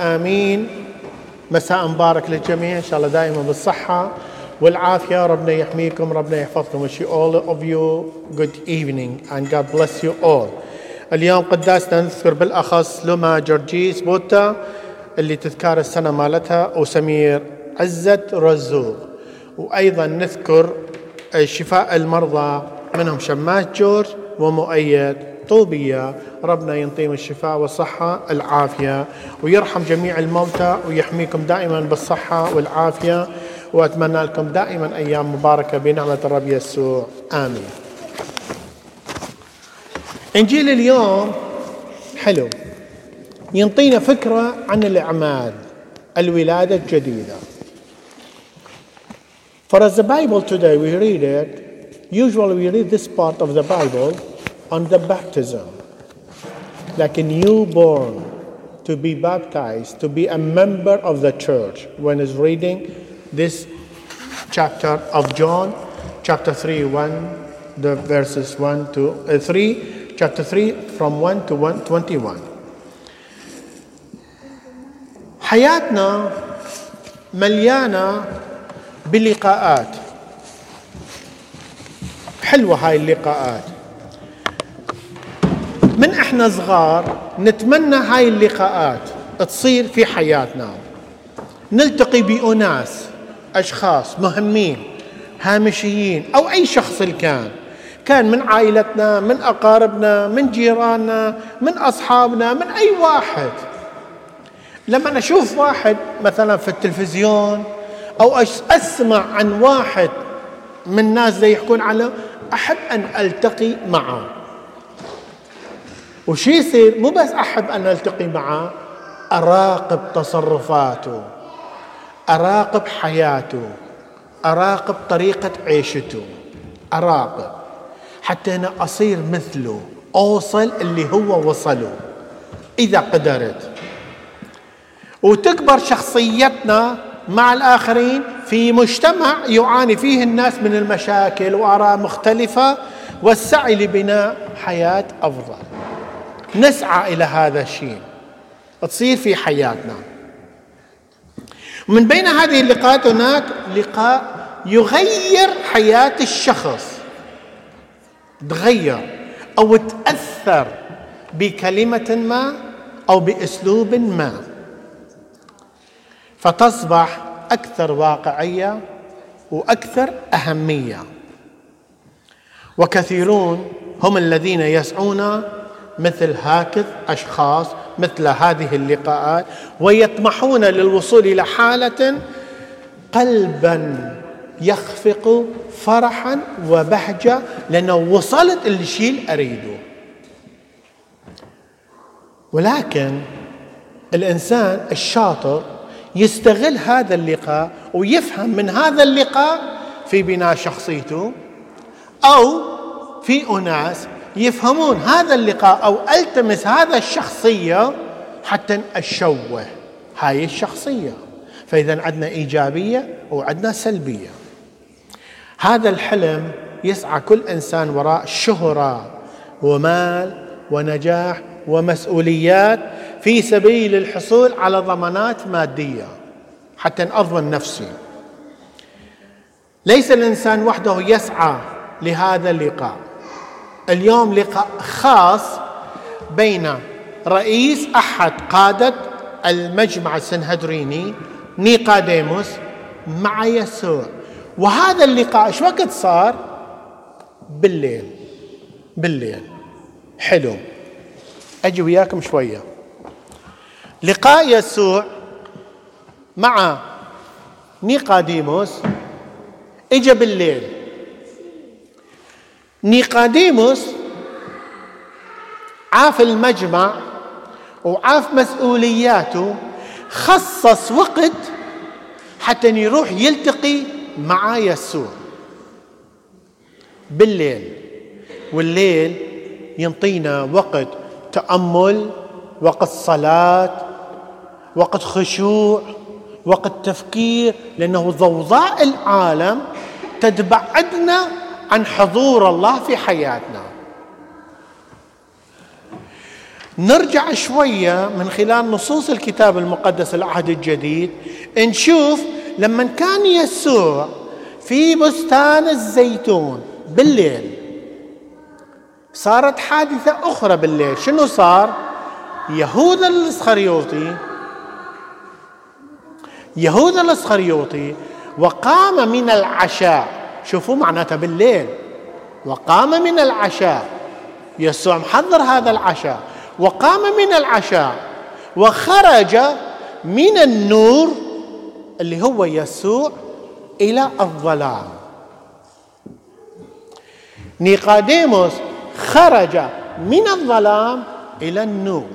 آمين. مساء مبارك للجميع. إن شاء الله دائما بالصحة والعافية. ربنا يحميكم ربنا يحفظكم. Wish you all of you good evening and God bless you all. اليوم قداسنا نذكر بالأخص لما جورجيس بوتا اللي تذكار السنة مالتها وسمير عزت رزوق. وأيضا نذكر شفاء المرضى منهم شماس جورج ومؤيد طوبية ربنا ينطيهم الشفاء والصحة العافية. ويرحم جميع الموتى ويحميكم دائما بالصحة والعافية. وأتمنى لكم دائما أيام مباركة بنعمة الرب يسوع. آمين. إنجيل اليوم حلو ينطينا فكرة عن الأعمال الولادة الجديدة. For as the Bible today we read it, usually we read this part of the Bible on the baptism. Like a newborn to be baptized, to be a member of the church when is reading this chapter of John, chapter 3, 1, the verses 1 to uh, 3, chapter 3 from 1 to 1, 21. حياتنا مليانة بلقاءات حلوة هاي اللقاءات من إحنا صغار نتمنى هاي اللقاءات تصير في حياتنا. نلتقي بأناس أشخاص مهمين هامشيين أو أي شخص كان كان من عائلتنا من أقاربنا من جيراننا من أصحابنا من أي واحد. لما أشوف واحد مثلا في التلفزيون أو أسمع عن واحد من الناس زي يحكون عنه أحب أن ألتقي معه. وشي يصير مو بس احب أن التقي معه أراقب تصرفاته أراقب حياته أراقب طريقة عيشته. أراقب حتى أنا أصير مثله أوصل اللي هو وصله. إذا قدرت. وتكبر شخصيتنا مع الآخرين في مجتمع يعاني فيه الناس من المشاكل وآراء مختلفة والسعي لبناء حياة أفضل. نسعى إلى هذا الشيء. تصير في حياتنا. من بين هذه اللقاءات هناك لقاء يغير حياة الشخص. تغير أو تأثر بكلمة ما أو بأسلوب ما. فتصبح أكثر واقعية وأكثر أهمية. وكثيرون هم الذين يسعون مثل هكذا أشخاص مثل هذه اللقاءات ويطمحون للوصول إلى حالة قلبا يخفق فرحا وبهجة لأنه وصلت الشيء اللي أريده. ولكن الإنسان الشاطر يستغل هذا اللقاء ويفهم من هذا اللقاء في بناء شخصيته أو في أناس يفهمون هذا اللقاء أو ألتمس هذا الشخصية حتى أشوه. هاي الشخصية. فإذا عندنا إيجابية وعندنا سلبية. هذا الحلم يسعى كل إنسان وراء شهرة ومال ونجاح ومسؤوليات في سبيل الحصول على ضمانات مادية حتى أضمن نفسي. ليس الإنسان وحده يسعى لهذا اللقاء. اليوم لقاء خاص بين رئيس أحد قادة المجمع السنهدريني نيقاديموس مع يسوع. وهذا اللقاء إيش وقت صار؟ بالليل. بالليل. حلو. أجي وياكم شوية. لقاء يسوع مع نيقاديموس اجى بالليل. نيقاديموس عاف المجمع وعاف مسؤولياته خصص وقت حتى يروح يلتقي مع يسوع. بالليل والليل ينطينا وقت تأمل وقت صلاة وقت خشوع وقت تفكير لأنه ضوضاء العالم تتبعدنا عن حضور الله في حياتنا. نرجع شوية من خلال نصوص الكتاب المقدس العهد الجديد نشوف لما كان يسوع في بستان الزيتون بالليل صارت حادثة أخرى بالليل. شنو صار؟ يهوذا الإسخريوطي يهوذا الإسخريوطي وقام من العشاء. شوفوا معناتها بالليل. وقام من العشاء. يسوع محضر هذا العشاء. وقام من العشاء. وخرج من النور اللي هو يسوع إلى الظلام. نيقاديموس خرج من الظلام إلى النور.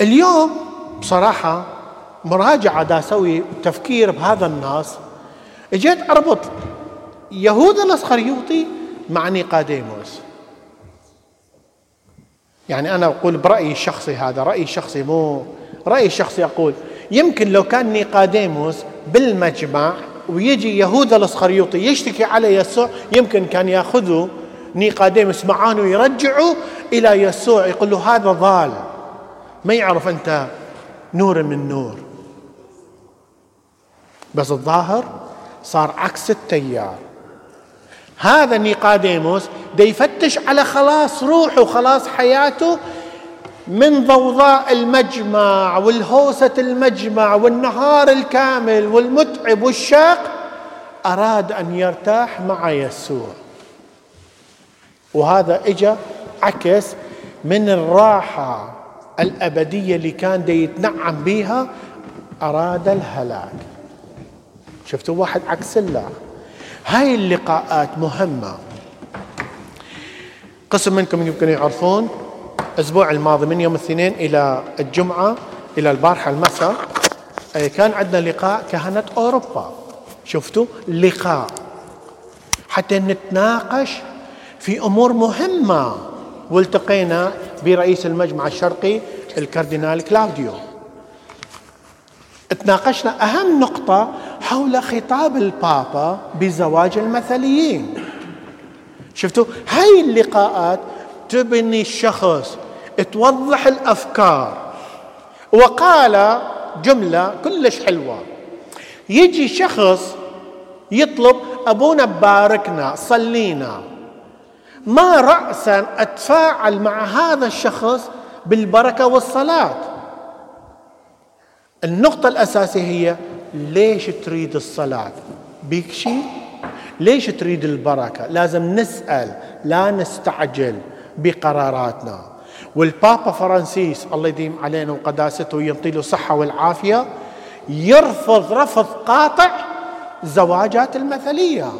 اليوم بصراحة مراجعة دا أسوي تفكير بهذا النص. اجيت اربط. يهوذا الاسخريوطي مع نيقاديموس يعني أنا أقول برأيي الشخصي هذا رأيي الشخصي مو رأيي الشخصي أقول. يمكن لو كان نيقاديموس بالمجمع ويجي يهوذا الاسخريوطي يشتكي على يسوع يمكن كان يأخذوا نيقاديموس معاه ويرجعوا إلى يسوع يقول له هذا ضال. ما يعرف أنت نور من نور. بس الظاهر صار عكس التيار. هذا نيقاديموس دا يفتش على خلاص روحه وخلاص حياته من ضوضاء المجمع والهوسة المجمع والنهار الكامل والمتعب والشاق أراد أن يرتاح مع يسوع. وهذا اجى عكس من الراحة الأبدية اللي كان يتنعم بها أراد الهلاك. شفتوا واحد عكس الله. هاي اللقاءات مهمة. قسم منكم يمكن يعرفون الأسبوع الماضي من يوم الاثنين إلى الجمعة إلى البارحة المساء كان عندنا لقاء كهنة أوروبا. شفتوا؟ لقاء. حتى نتناقش في أمور مهمة. والتقينا برئيس المجمع الشرقي الكاردينال كلاوديو. تناقشنا أهم نقطة حول خطاب البابا بزواج المثليين. شفتوا؟ هاي اللقاءات تبني الشخص توضح الأفكار. وقال جملة كلش حلوة. يجي شخص يطلب أبونا باركنا صلينا. ما راسا أتفاعل مع هذا الشخص بالبركة والصلاة. النقطة الأساسية هي ليش تريد الصلاة؟ بيك شيء؟ ليش تريد البركة؟ لازم نسأل لا نستعجل بقراراتنا. والبابا فرانسيس الله يديم علينا وقداسته وينطي له الصحة والعافية يرفض رفض قاطع الزواجات المثلية.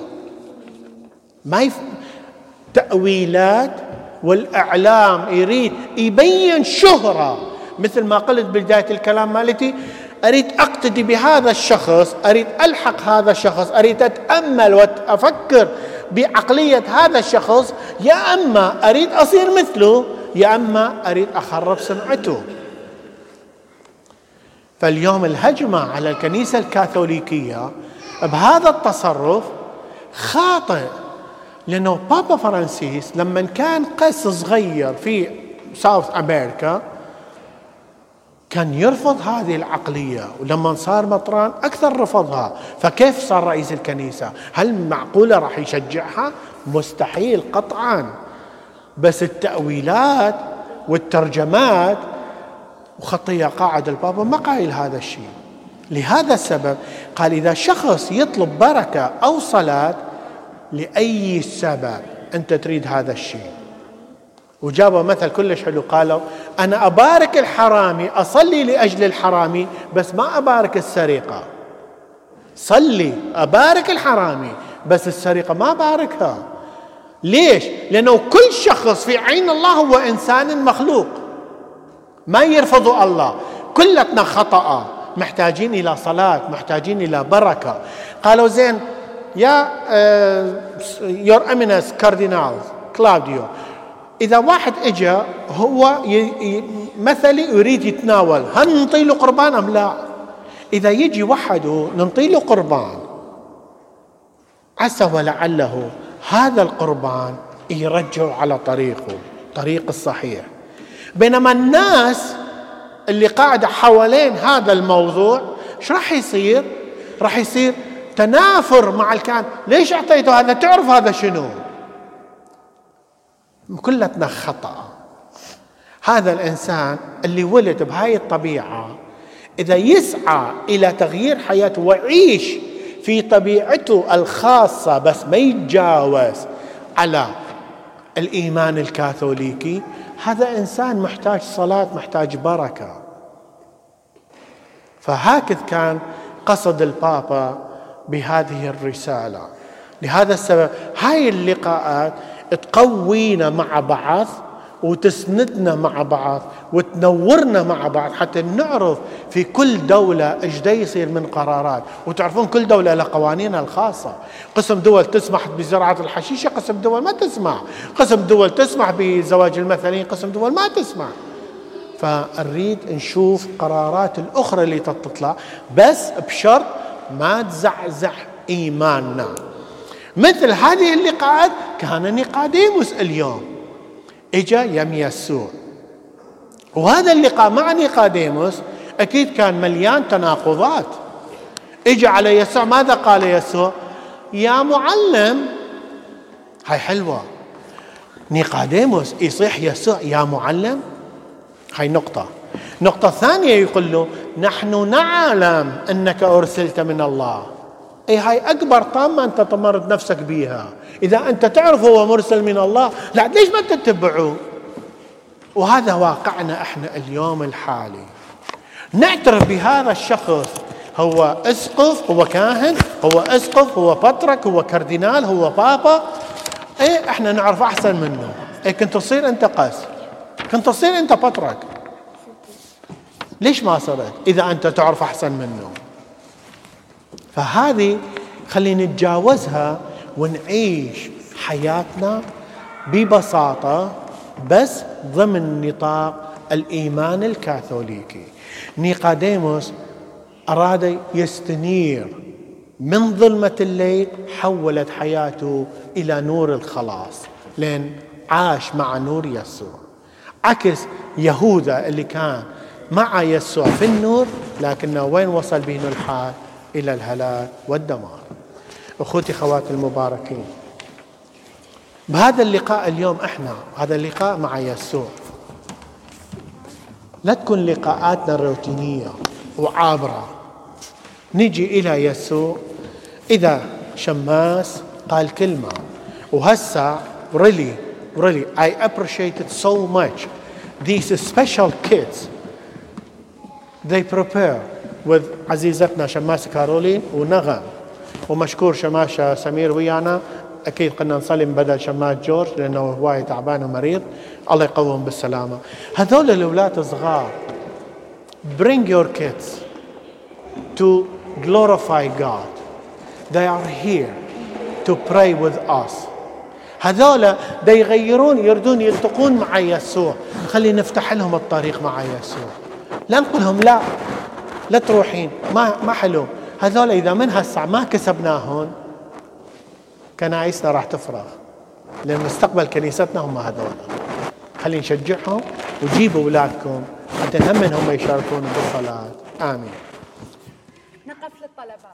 ما يف... تأويلات والإعلام يريد يبين شهرة. مثل ما قلت بداية الكلام مالتي أريد أقتدي بهذا الشخص أريد ألحق هذا الشخص أريد أتأمل وأفكر بعقلية هذا الشخص. يا أما أريد أصير مثله يا أما أريد أخرب سمعته. فاليوم الهجمة على الكنيسة الكاثوليكية بهذا التصرف خاطئ لأنه بابا فرانسيس لما كان قس صغير في ساوث أمريكا كان يرفض هذه العقلية ولما صار مطران أكثر رفضها. فكيف صار رئيس الكنيسة؟ هل معقولة راح يشجعها؟ مستحيل قطعا. بس التأويلات والترجمات وخطية قاعد البابا ما قايل هذا الشيء. لهذا السبب قال إذا شخص يطلب بركة أو صلاة لأي سبب أنت تريد هذا الشيء. وجابوا مثل كلش حلو قالوا أنا أبارك الحرامي أصلي لأجل الحرامي بس ما أبارك السرقة. صلي أبارك الحرامي بس السرقة ما باركها ليش؟ لأنه كل شخص في عين الله هو إنسان مخلوق. ما يرفض الله. كلتنا خطاة. محتاجين إلى صلاة محتاجين إلى بركة. قالوا زين يا your eminence كاردينال كلاوديو إذا واحد إجا هو مثلي يريد يتناول هل نعطي له قربان أم لا؟ إذا يجي وحده نعطي له قربان. عسى ولعله هذا القربان يرجع على طريقه الطريق الصحيح. بينما الناس اللي قاعدة حوالين هذا الموضوع إيش راح يصير؟ راح يصير تنافر مع الكائن. ليش أعطيته هذا؟ تعرف هذا شنو؟ كلتنا خطأ. هذا الإنسان اللي ولد بهاي الطبيعة إذا يسعى إلى تغيير حياته ويعيش في طبيعته الخاصة بس ما يتجاوز على الإيمان الكاثوليكي هذا إنسان محتاج صلاة محتاج بركة. فهكذا كان قصد البابا بهذه الرسالة. لهذا السبب هاي اللقاءات تقوينا مع بعض وتسندنا مع بعض وتنورنا مع بعض حتى نعرف في كل دولة إيش دا يصير من قرارات. وتعرفون كل دولة لها قوانينها الخاصة. قسم دول تسمح بزراعة الحشيشة قسم دول ما تسمح. قسم دول تسمح بزواج المثلين قسم دول ما تسمح. فنريد نشوف قرارات الأخرى اللي تطلع بس بشرط ما تزعزع إيماننا. مثل هذه اللقاءات كان نيقاديموس اليوم. إجا يم يسوع وهذا اللقاء مع نيقاديموس أكيد كان مليان تناقضات. اجى على يسوع ماذا قال يسوع؟ يا معلم. هاي حلوة. نيقاديموس يصيح يسوع يا معلم. هاي نقطة. نقطة ثانية يقول له نحن نعلم أنك أرسلت من الله. اي هاي أكبر طامة أنت طمرت نفسك بيها. إذا أنت تعرف هو مرسل من الله لا ليش ما تتبعوه وهذا واقعنا إحنا اليوم الحالي. نعترف بهذا الشخص. هو إسقف هو كاهن هو إسقف هو بطرك هو كاردينال هو بابا. إيه إحنا نعرف أحسن منه. إيه كنت تصير أنت قس. كنت تصير أنت بطرك. ليش ما صرت؟ إذا أنت تعرف أحسن منه. فهذه خلينا نتجاوزها ونعيش حياتنا ببساطة بس ضمن نطاق الإيمان الكاثوليكي. نيقاديموس أراد يستنير من ظلمة الليل حولت حياته إلى نور الخلاص لين عاش مع نور يسوع. عكس يهوذا اللي كان مع يسوع في النور لكنه وين وصل به الحال؟ إلى الهلاك والدمار. أخوتي خواتي المباركين بهذا اللقاء اليوم إحنا هذا اللقاء مع يسوع لا تكون لقاءاتنا روتينية وعابرة. نجي إلى يسوع إذا شماس قال كلمة وهسه really really I appreciate it so much. These special kids they prepare with عزيزتنا شماسة كارولين ونغم ومشكور شماشة سمير ويانا. أكيد قلنا نصلي من بدل شماس جورج لأنه هواي تعبان ومريض. الله يقوم بالسلامة. هذول الأولاد الصغار bring your kids to glorify God. They are here to pray with us. هذول دا يغيرون يردون يلتقون مع يسوع. خلي نفتح لهم الطريق مع يسوع. لا نقول لهم لا. لا تروحين ما ما حلو. هذول إذا من هسه ما كسبناهم كنايسنا راح تفرغ لأن مستقبل كنيستنا هم هذول. خلينا نشجعهم وجيبوا أولادكم حتى هم هم يشاركون بالصلاة. آمين. نقف للطلبات